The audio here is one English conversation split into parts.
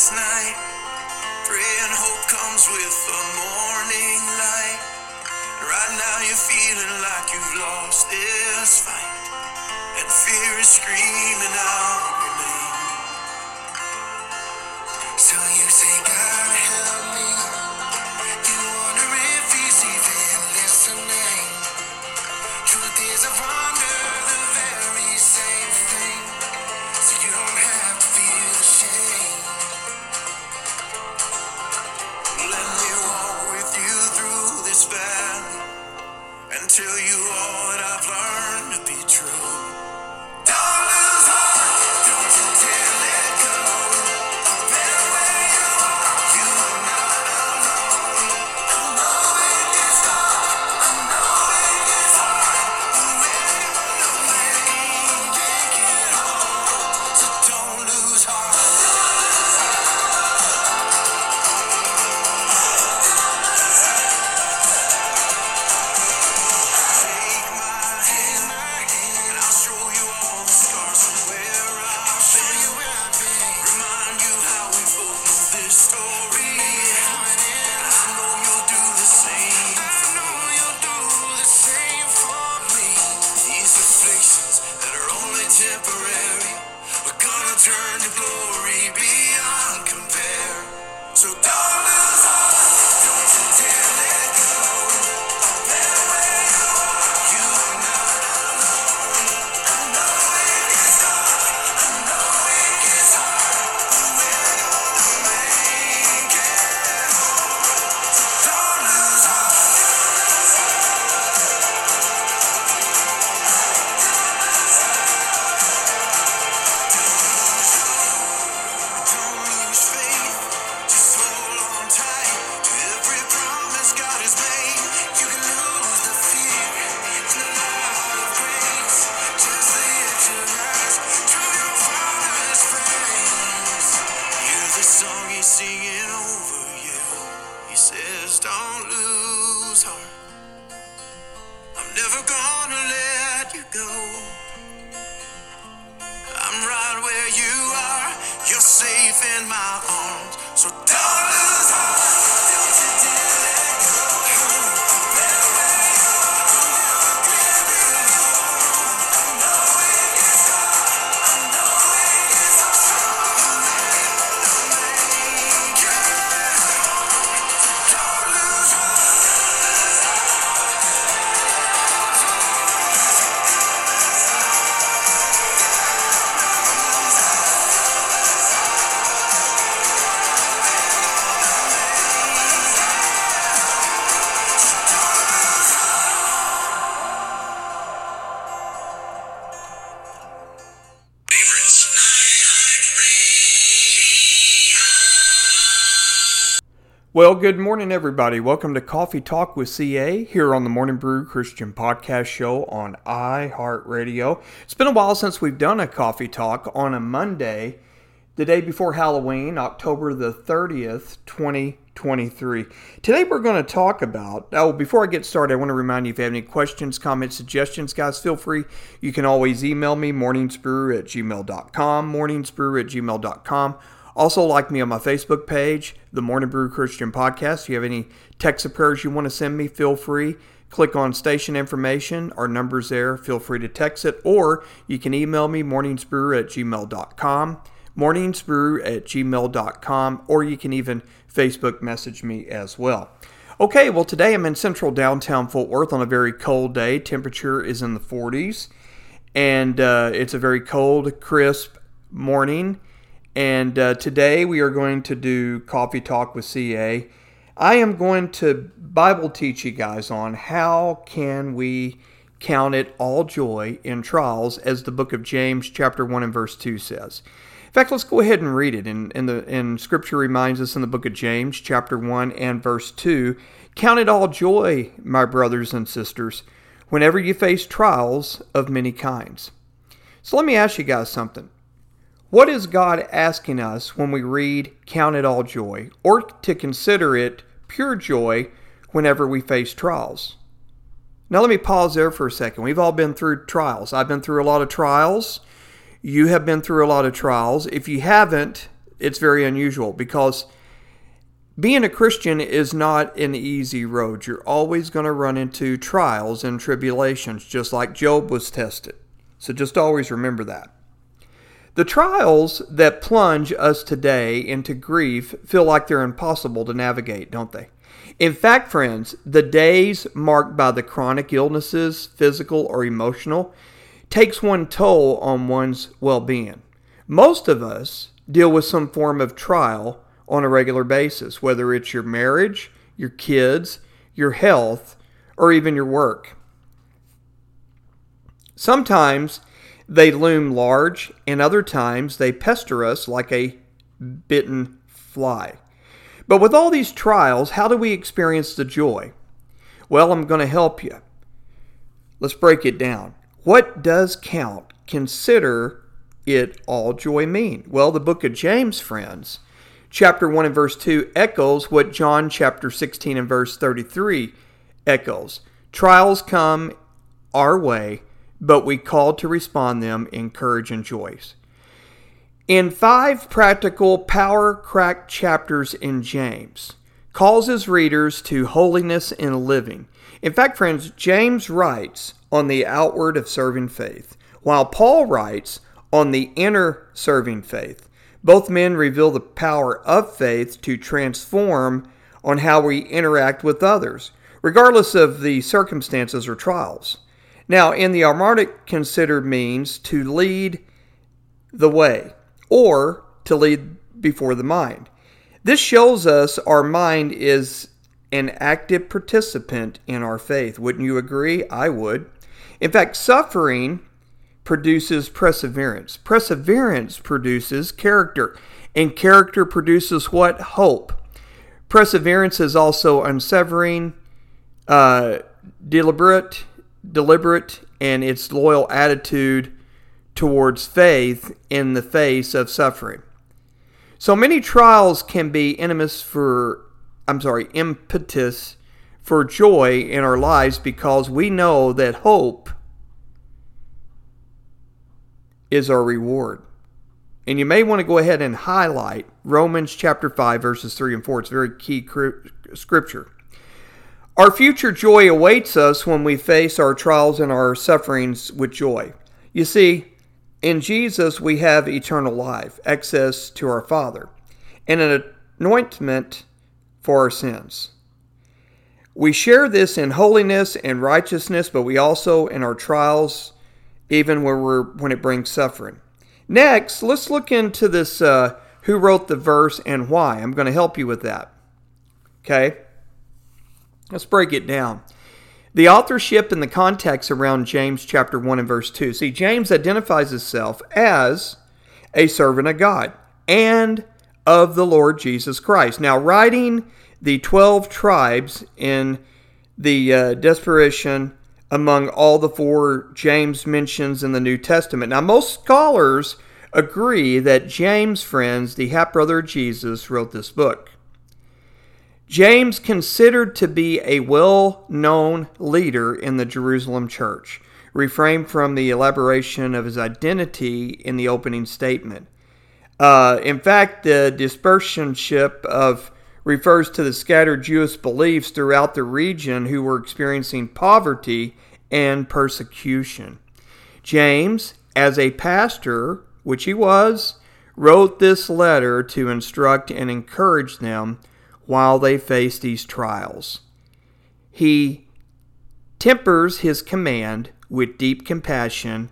darkest night. Pray and hope comes with the morning light. Right now you're feeling like you've lost this fight. And fear is screaming out Well, good morning, everybody. Welcome to Coffee Talk with CA here on the Morning Brew Christian Podcast Show on iHeartRadio. It's been a while since we've done a coffee talk on a Monday, the day before Halloween, October the 30th, 2023. Today we're going to talk about, oh, before I get started, I want to remind you if you have any questions, comments, suggestions, guys, feel free. You can always email me, morningsbrew at gmail.com, morningsbrew at gmail.com. Also, like me on my Facebook page, the Morning Brew Christian Podcast. If you have any text of prayers you want to send me, feel free. Click on station information. Our number's there. Feel free to text it. Or you can email me, morningsbrew at gmail.com, morningsbrew at gmail.com, or you can even Facebook message me as well. Okay, well, today I'm in central downtown Fort Worth on a very cold day. Temperature is in the 40s, and uh, it's a very cold, crisp morning. And uh, today we are going to do Coffee Talk with CA. I am going to Bible teach you guys on how can we count it all joy in trials, as the book of James, chapter 1 and verse 2 says. In fact, let's go ahead and read it. And, and, the, and Scripture reminds us in the book of James, chapter 1 and verse 2 Count it all joy, my brothers and sisters, whenever you face trials of many kinds. So let me ask you guys something. What is God asking us when we read Count it all joy, or to consider it pure joy whenever we face trials? Now, let me pause there for a second. We've all been through trials. I've been through a lot of trials. You have been through a lot of trials. If you haven't, it's very unusual because being a Christian is not an easy road. You're always going to run into trials and tribulations, just like Job was tested. So just always remember that. The trials that plunge us today into grief feel like they're impossible to navigate, don't they? In fact, friends, the days marked by the chronic illnesses, physical or emotional, takes one toll on one's well-being. Most of us deal with some form of trial on a regular basis, whether it's your marriage, your kids, your health, or even your work. Sometimes they loom large, and other times they pester us like a bitten fly. But with all these trials, how do we experience the joy? Well, I'm going to help you. Let's break it down. What does count? Consider it all joy mean? Well, the book of James, friends, chapter 1 and verse 2 echoes what John chapter 16 and verse 33 echoes. Trials come our way, but we call to respond them in courage and joy. In five practical power crack chapters in James, calls his readers to holiness in living. In fact, friends, James writes on the outward of serving faith, while Paul writes on the inner serving faith. Both men reveal the power of faith to transform on how we interact with others, regardless of the circumstances or trials. Now, in the Aramaic, considered means to lead the way or to lead before the mind. This shows us our mind is an active participant in our faith. Wouldn't you agree? I would. In fact, suffering produces perseverance. Perseverance produces character, and character produces what? Hope. Perseverance is also unsevering, uh, deliberate, deliberate, and its loyal attitude towards faith in the face of suffering. So many trials can be impetus for, I'm sorry, impetus for joy in our lives because we know that hope is our reward. And you may want to go ahead and highlight Romans chapter 5, verses 3 and 4. It's a very key scripture. Our future joy awaits us when we face our trials and our sufferings with joy. You see, in Jesus we have eternal life, access to our Father, and an anointment for our sins. We share this in holiness and righteousness, but we also, in our trials, even when we're when it brings suffering. Next, let's look into this uh, who wrote the verse and why. I'm going to help you with that. Okay? Let's break it down. The authorship and the context around James chapter 1 and verse 2. See, James identifies himself as a servant of God and of the Lord Jesus Christ. Now, writing the 12 tribes in the uh, desperation among all the four James mentions in the New Testament. Now, most scholars agree that James, friends, the half brother of Jesus, wrote this book. James considered to be a well known leader in the Jerusalem church, refrained from the elaboration of his identity in the opening statement. Uh, in fact, the dispersionship of refers to the scattered Jewish beliefs throughout the region who were experiencing poverty and persecution. James, as a pastor, which he was, wrote this letter to instruct and encourage them while they face these trials. He tempers his command with deep compassion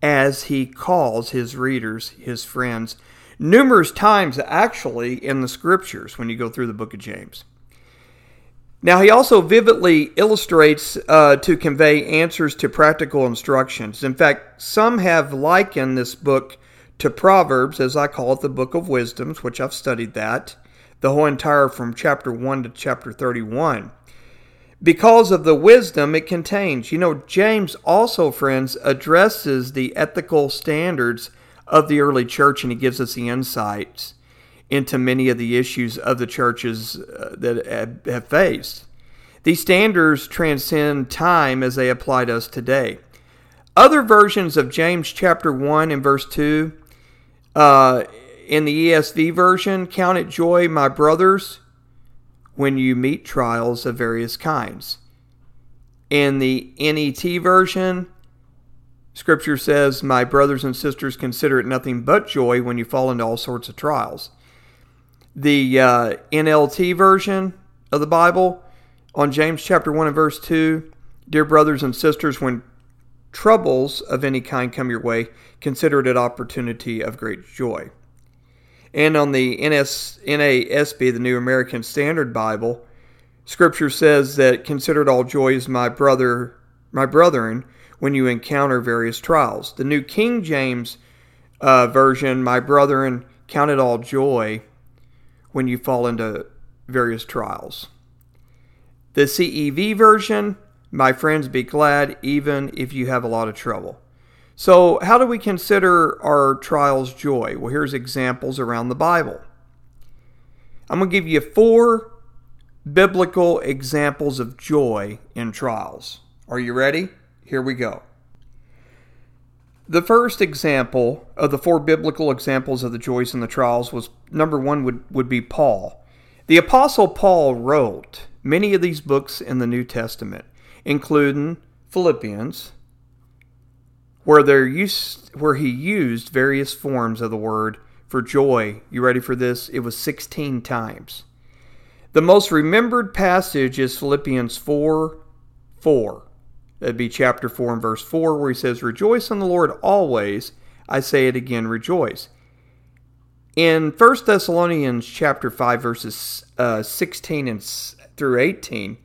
as he calls his readers his friends numerous times actually in the scriptures when you go through the book of James. Now, he also vividly illustrates uh, to convey answers to practical instructions. In fact, some have likened this book to Proverbs, as I call it, the book of wisdoms, which I've studied that, the whole entire from chapter 1 to chapter 31. Because of the wisdom it contains. You know, James also, friends, addresses the ethical standards of the early church and he gives us the insights into many of the issues of the churches uh, that have faced. These standards transcend time as they apply to us today. Other versions of James chapter 1 and verse 2, uh, in the ESV version, count it joy, my brothers, when you meet trials of various kinds. In the NET version, Scripture says, My brothers and sisters, consider it nothing but joy when you fall into all sorts of trials. The uh, NLT version of the Bible, on James chapter 1 and verse 2, Dear brothers and sisters, when troubles of any kind come your way, consider it an opportunity of great joy. And on the NS, NASB, the New American Standard Bible, Scripture says that consider it all joy as my brother, my brethren, when you encounter various trials. The New King James uh, version, my brethren, count it all joy when you fall into various trials. The CEV version, my friends, be glad even if you have a lot of trouble. So, how do we consider our trials joy? Well, here's examples around the Bible. I'm going to give you four biblical examples of joy in trials. Are you ready? Here we go. The first example of the four biblical examples of the joys in the trials was number one would, would be Paul. The Apostle Paul wrote many of these books in the New Testament, including Philippians, where there used where he used various forms of the word for joy. You ready for this? It was 16 times. The most remembered passage is Philippians 4 4. That'd be chapter 4 and verse 4, where he says, Rejoice in the Lord always. I say it again, rejoice. In 1 Thessalonians chapter 5, verses uh, 16 and through 18,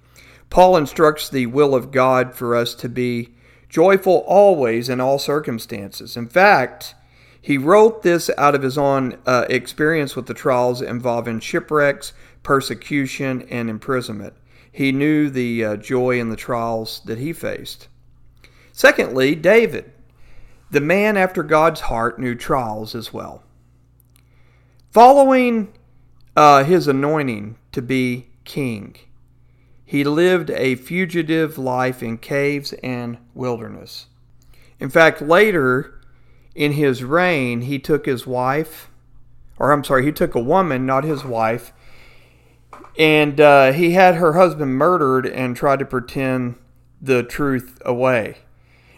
Paul instructs the will of God for us to be joyful always in all circumstances. In fact, he wrote this out of his own uh, experience with the trials involving shipwrecks, persecution, and imprisonment. He knew the uh, joy in the trials that he faced. Secondly, David, the man after God's heart, knew trials as well. Following uh, his anointing to be king, he lived a fugitive life in caves and wilderness. In fact, later in his reign, he took his wife, or I'm sorry, he took a woman, not his wife, and uh, he had her husband murdered and tried to pretend the truth away.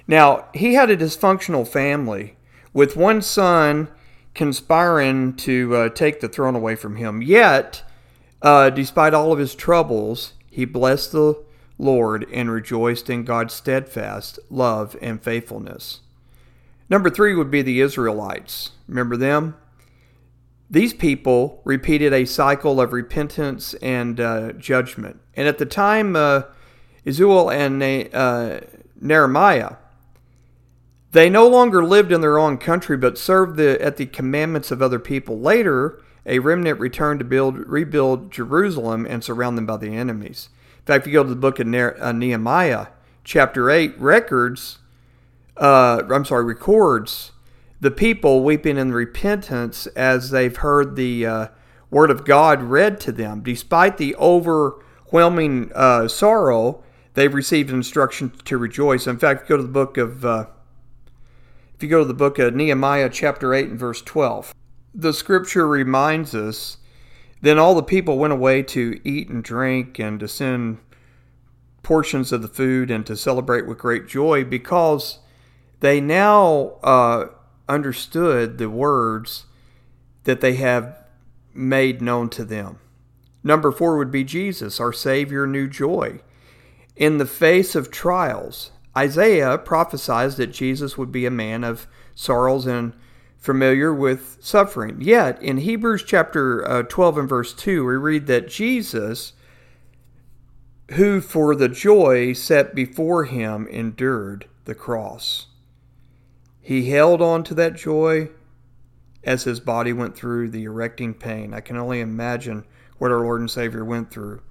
Now, he had a dysfunctional family with one son conspiring to uh, take the throne away from him. Yet, uh, despite all of his troubles, he blessed the Lord and rejoiced in God's steadfast love and faithfulness. Number three would be the Israelites. Remember them? These people repeated a cycle of repentance and uh, judgment. And at the time, uh, Israel and uh, Nehemiah, they no longer lived in their own country but served the, at the commandments of other people. Later, a remnant returned to build, rebuild Jerusalem and surround them by the enemies. In fact, if you go to the book of uh, Nehemiah, chapter 8, records, uh, I'm sorry, records the people weeping in repentance as they've heard the uh, word of God read to them. Despite the overwhelming uh, sorrow, they've received instruction to rejoice. In fact, go to the book of, uh, if you go to the book of Nehemiah, chapter 8, and verse 12 the scripture reminds us then all the people went away to eat and drink and to send portions of the food and to celebrate with great joy because they now uh, understood the words that they have made known to them. Number four would be Jesus, our Savior, knew joy. In the face of trials, Isaiah prophesied that Jesus would be a man of sorrows and familiar with suffering. Yet, in Hebrews chapter uh, 12 and verse 2, we read that Jesus, who for the joy set before him endured the cross. He held on to that joy as his body went through the erecting pain. I can only imagine what our Lord and Savior went through.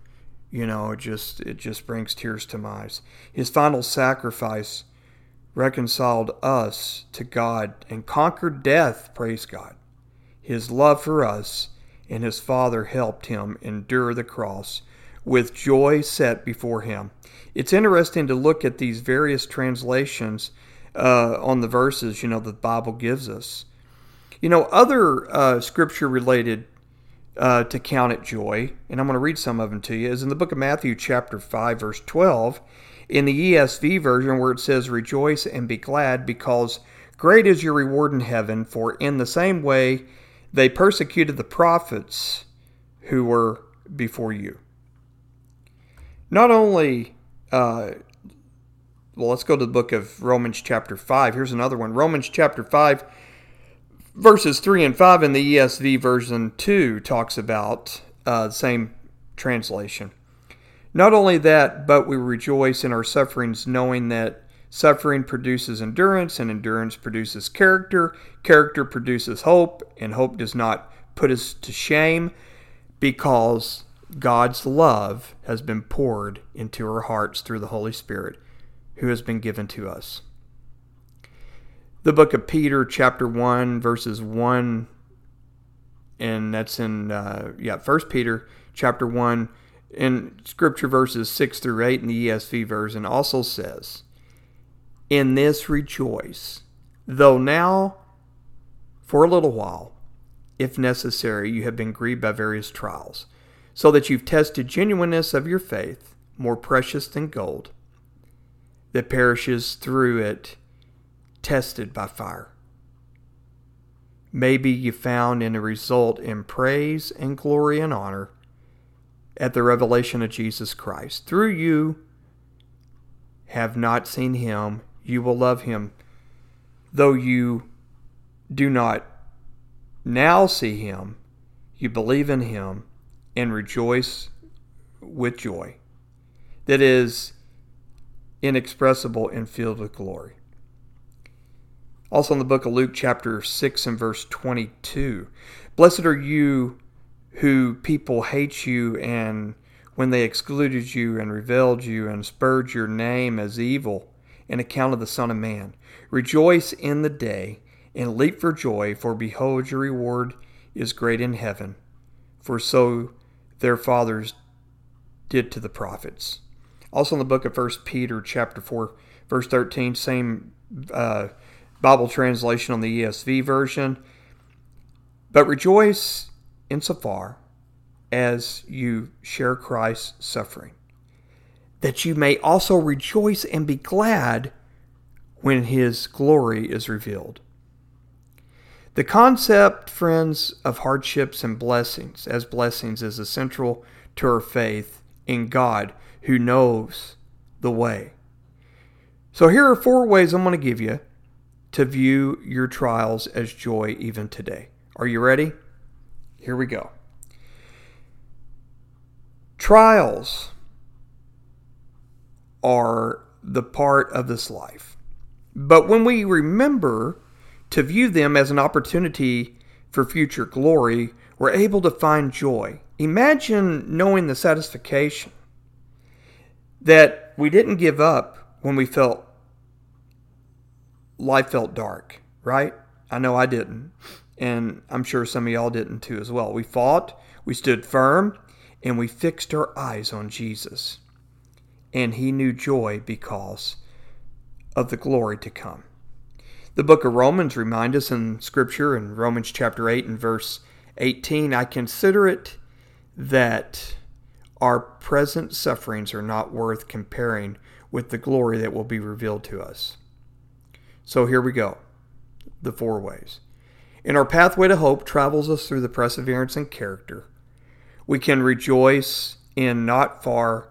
You know, it just it just brings tears to my eyes. His final sacrifice reconciled us to God and conquered death, praise God. His love for us and his Father helped him endure the cross with joy set before him. It's interesting to look at these various translations uh, on the verses, you know, the Bible gives us. You know, other uh, scripture related uh, to count it joy, and I'm going to read some of them to you, is in the book of Matthew, chapter 5, verse 12, in the ESV version, where it says, Rejoice and be glad, because great is your reward in heaven, for in the same way they persecuted the prophets who were before you. Not only, uh, well, let's go to the book of Romans, chapter 5. Here's another one Romans, chapter 5 verses 3 and 5 in the ESV version 2 talks about uh, the same translation. Not only that, but we rejoice in our sufferings, knowing that suffering produces endurance, and endurance produces character. Character produces hope, and hope does not put us to shame because God's love has been poured into our hearts through the Holy Spirit who has been given to us the book of Peter, chapter 1, verses 1, and that's in, uh, yeah, First Peter, chapter 1, in scripture verses 6 through 8 in the ESV version also says, In this rejoice, though now, for a little while, if necessary, you have been grieved by various trials, so that you've tested genuineness of your faith, more precious than gold, that perishes through it tested by fire. May be you found in a result in praise and glory and honor at the revelation of Jesus Christ. Through you have not seen him, you will love him, though you do not now see him, you believe in him and rejoice with joy that is inexpressible and filled with glory. Also in the book of Luke, chapter 6 and verse 22. Blessed are you who people hate you and when they excluded you and reviled you and spurred your name as evil in account of the Son of Man. Rejoice in the day and leap for joy, for behold, your reward is great in heaven. For so their fathers did to the prophets. Also in the book of First Peter, chapter 4, verse 13, same uh, Bible translation on the ESV version. But rejoice insofar as you share Christ's suffering, that you may also rejoice and be glad when his glory is revealed. The concept, friends, of hardships and blessings as blessings is essential to our faith in God who knows the way. So here are four ways I'm going to give you to view your trials as joy even today. Are you ready? Here we go. Trials are the part of this life. But when we remember to view them as an opportunity for future glory, we're able to find joy. Imagine knowing the satisfaction that we didn't give up when we felt life felt dark, right? I know I didn't. And I'm sure some of y'all didn't too as well. We fought, we stood firm, and we fixed our eyes on Jesus. And he knew joy because of the glory to come. The book of Romans reminds us in Scripture in Romans chapter 8 and verse 18 I consider it that our present sufferings are not worth comparing with the glory that will be revealed to us. So here we go the four ways. In our pathway to hope travels us through the perseverance and character. We can rejoice in not far,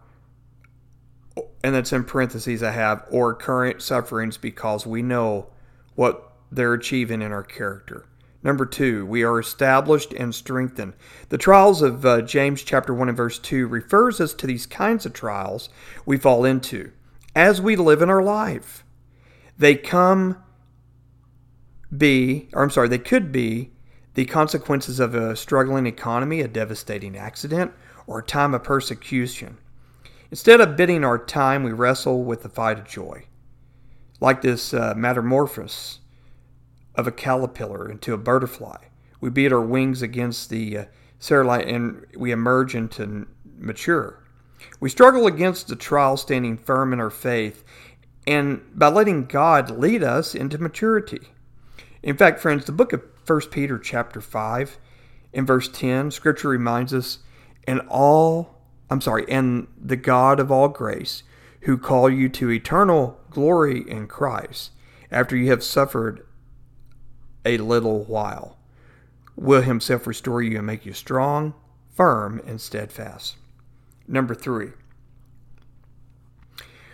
and that's in parentheses I have, or current sufferings because we know what they're achieving in our character. Number two, we are established and strengthened. The trials of uh, James chapter 1 and verse 2 refers us to these kinds of trials we fall into as we live in our life. They come be, or I'm sorry, they could be the consequences of a struggling economy, a devastating accident, or a time of persecution. Instead of bidding our time, we wrestle with the fight of joy. Like this uh, metamorphosis of a caterpillar into a butterfly, we beat our wings against the uh, and we emerge into mature. We struggle against the trial, standing firm in our faith and by letting God lead us into maturity. In fact, friends, the book of 1 Peter chapter 5 in verse 10, scripture reminds us, and all, I'm sorry, and the God of all grace, who call you to eternal glory in Christ, after you have suffered a little while, will himself restore you and make you strong, firm, and steadfast. Number three,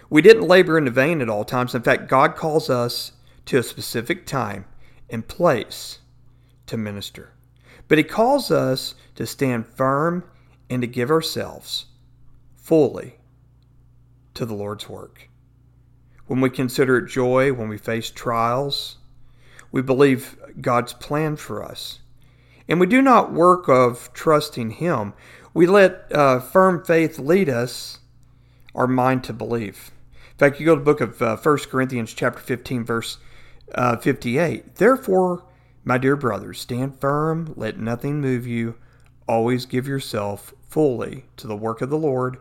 we didn't labor in vain at all times. In fact, God calls us to a specific time and place to minister. But He calls us to stand firm and to give ourselves fully to the Lord's work. When we consider it joy, when we face trials, we believe God's plan for us. And we do not work of trusting Him. We let uh, firm faith lead us, our mind to believe. In fact, you go to the book of uh, 1 Corinthians chapter 15, verse uh, 58. Therefore, my dear brothers, stand firm, let nothing move you. Always give yourself fully to the work of the Lord,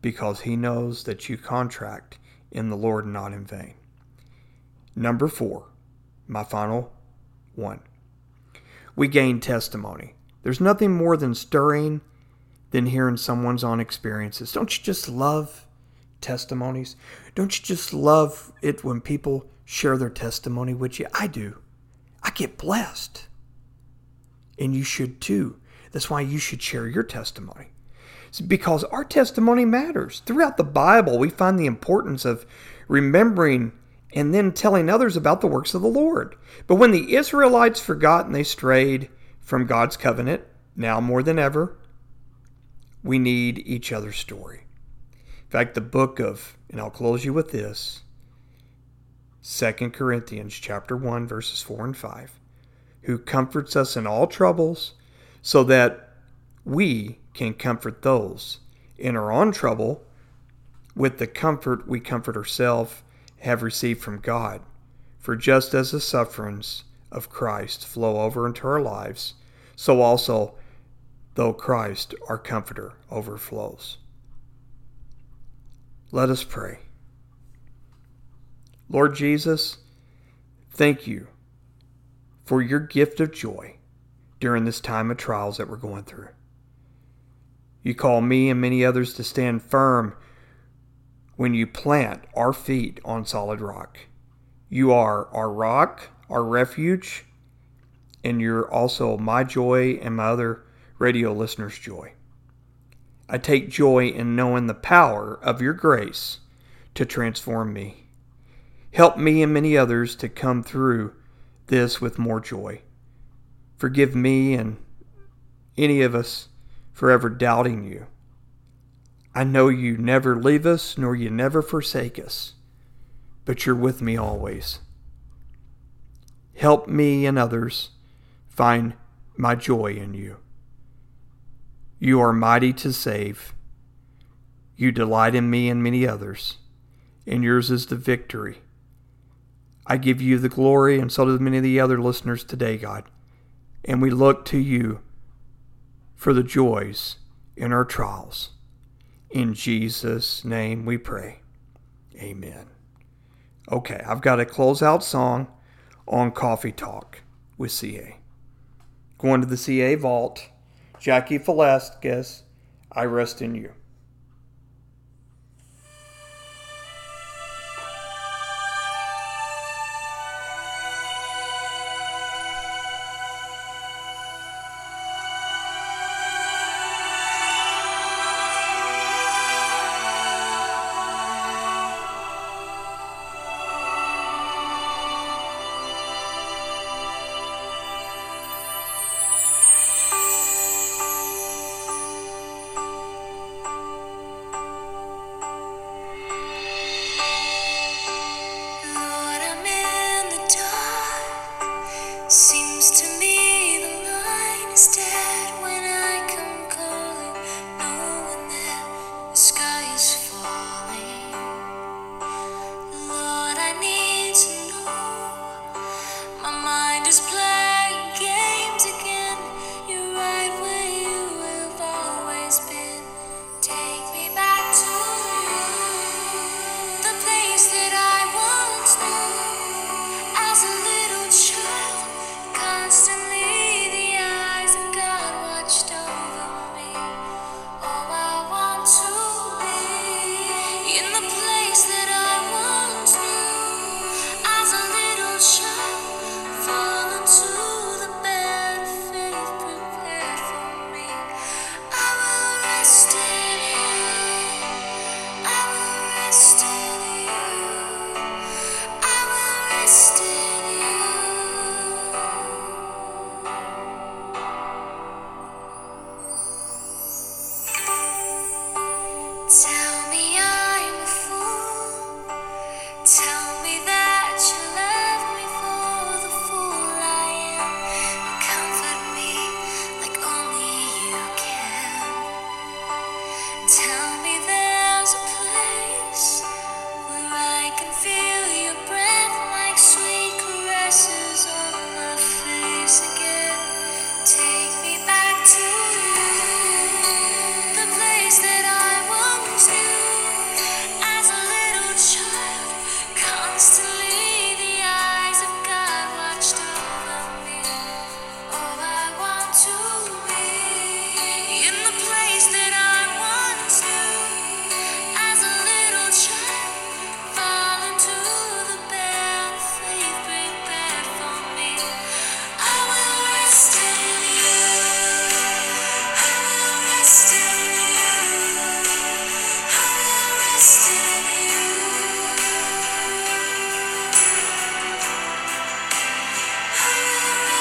because he knows that you contract in the Lord not in vain. Number four, my final one. We gain testimony. There's nothing more than stirring than hearing someone's own experiences. Don't you just love testimonies? Don't you just love it when people share their testimony with you? I do. I get blessed. And you should too. That's why you should share your testimony. It's because our testimony matters. Throughout the Bible, we find the importance of remembering and then telling others about the works of the Lord. But when the Israelites forgot and they strayed from God's covenant, now more than ever, we need each other's story. In fact, the book of, and I'll close you with this 2 Corinthians chapter 1 verses 4 and 5, who comforts us in all troubles so that we can comfort those in our own trouble with the comfort we comfort ourselves have received from God. For just as the sufferings of Christ flow over into our lives, so also though Christ, our comforter, overflows. Let us pray. Lord Jesus, thank you for your gift of joy during this time of trials that we're going through. You call me and many others to stand firm when you plant our feet on solid rock. You are our rock, our refuge, and you're also my joy and my other radio listeners' joy. I take joy in knowing the power of your grace to transform me. Help me and many others to come through this with more joy. Forgive me and any of us for ever doubting you. I know you never leave us nor you never forsake us, but you're with me always. Help me and others find my joy in you. You are mighty to save. You delight in me and many others, and yours is the victory. I give you the glory, and so do many of the other listeners today, God. And we look to you for the joys in our trials. In Jesus' name we pray. Amen. Okay, I've got a closeout song on Coffee Talk with CA. Going to the CA vault, Jackie Velasquez, I rest in you.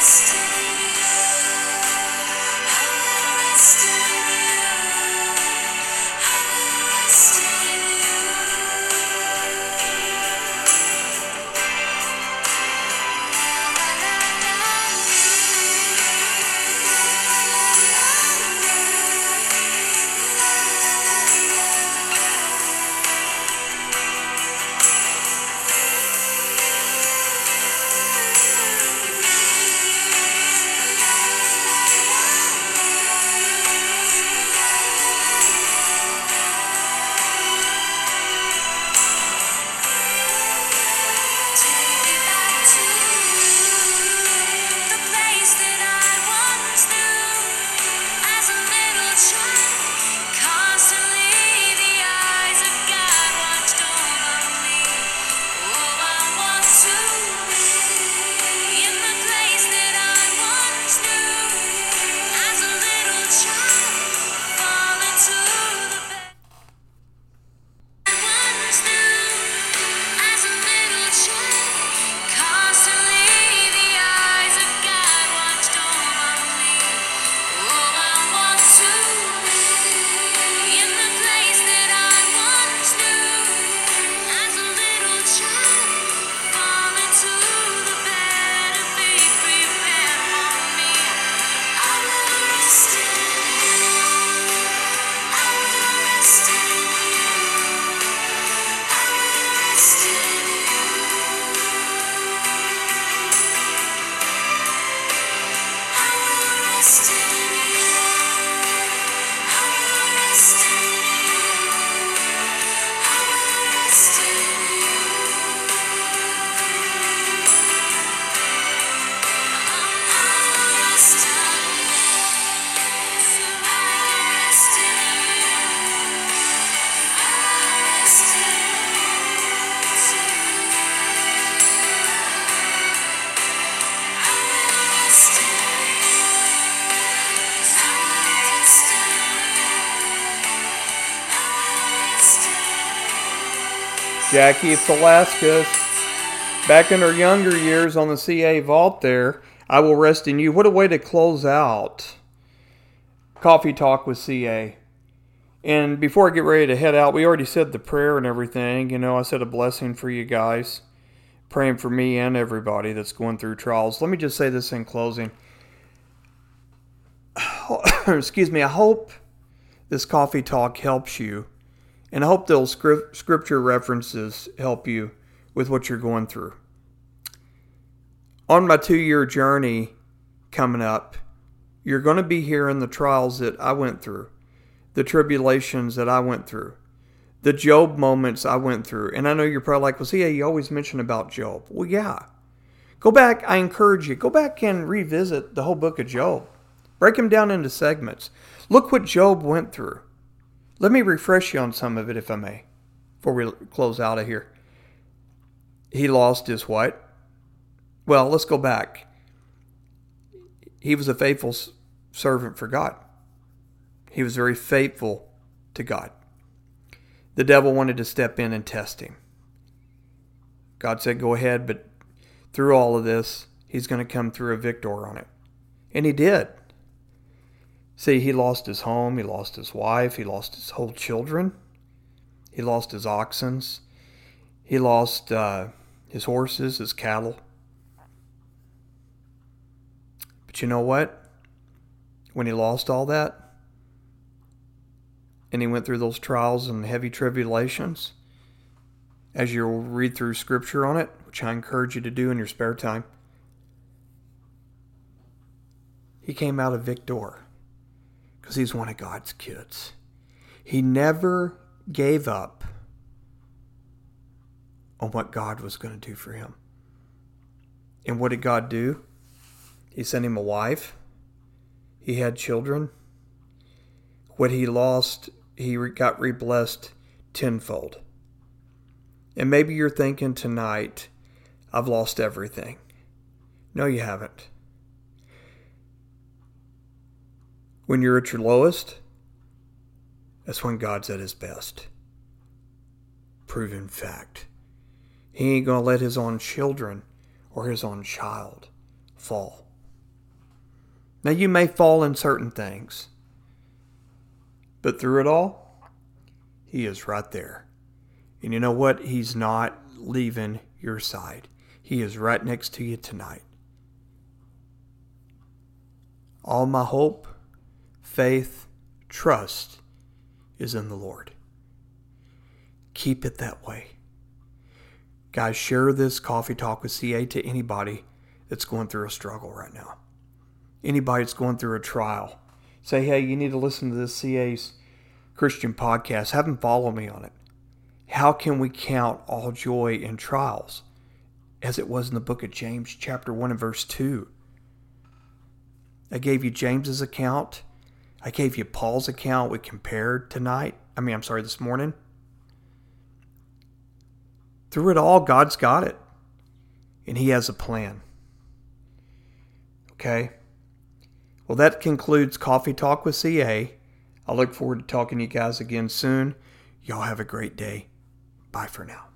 lost. Jackie Velasquez. Back in her younger years on the CA vault there, I will rest in you. What a way to close out Coffee Talk with CA. And before I get ready to head out, we already said the prayer and everything. You know, I said a blessing for you guys, praying for me and everybody that's going through trials. Let me just say this in closing. Excuse me. I hope this coffee talk helps you, and I hope those scripture references help you with what you're going through. On my two year journey coming up, you're going to be hearing the trials that I went through, the tribulations that I went through, the Job moments I went through. And I know you're probably like, well, see, you always mention about Job. Well, yeah. Go back, I encourage you, go back and revisit the whole book of Job. Break him down into segments. Look what Job went through. Let me refresh you on some of it, if I may, before we close out of here. He lost his what? Well, let's go back. He was a faithful servant for God. He was very faithful to God. The devil wanted to step in and test him. God said, Go ahead, but through all of this, he's going to come through a victor on it. And he did. See, he lost his home, he lost his wife, he lost his whole children, he lost his oxens, he lost uh, his horses, his cattle. But you know what? When he lost all that, and he went through those trials and heavy tribulations, as you'll read through scripture on it, which I encourage you to do in your spare time. He came out a victor because he's one of God's kids. He never gave up on what God was going to do for him. And what did God do? He sent him a wife. He had children. What he lost, he got reblessed tenfold. And maybe you're thinking tonight, I've lost everything. No, you haven't. When you're at your lowest, that's when God's at his best. Proven fact. He ain't going to let his own children or his own child fall. Now, you may fall in certain things, but through it all, he is right there. And you know what? He's not leaving your side. He is right next to you tonight. All my hope, faith, trust is in the Lord. Keep it that way. Guys, share this coffee talk with CA to anybody that's going through a struggle right now. Anybody that's going through a trial. Say, hey, you need to listen to this CA's Christian podcast. Have them follow me on it. How can we count all joy in trials? As it was in the book of James, chapter 1 and verse 2. I gave you James's account. I gave you Paul's account. We compared tonight. I mean, I'm sorry, this morning. Through it all, God's got it. And He has a plan. Okay? Well, that concludes Coffee Talk with CA. I look forward to talking to you guys again soon. Y'all have a great day. Bye for now.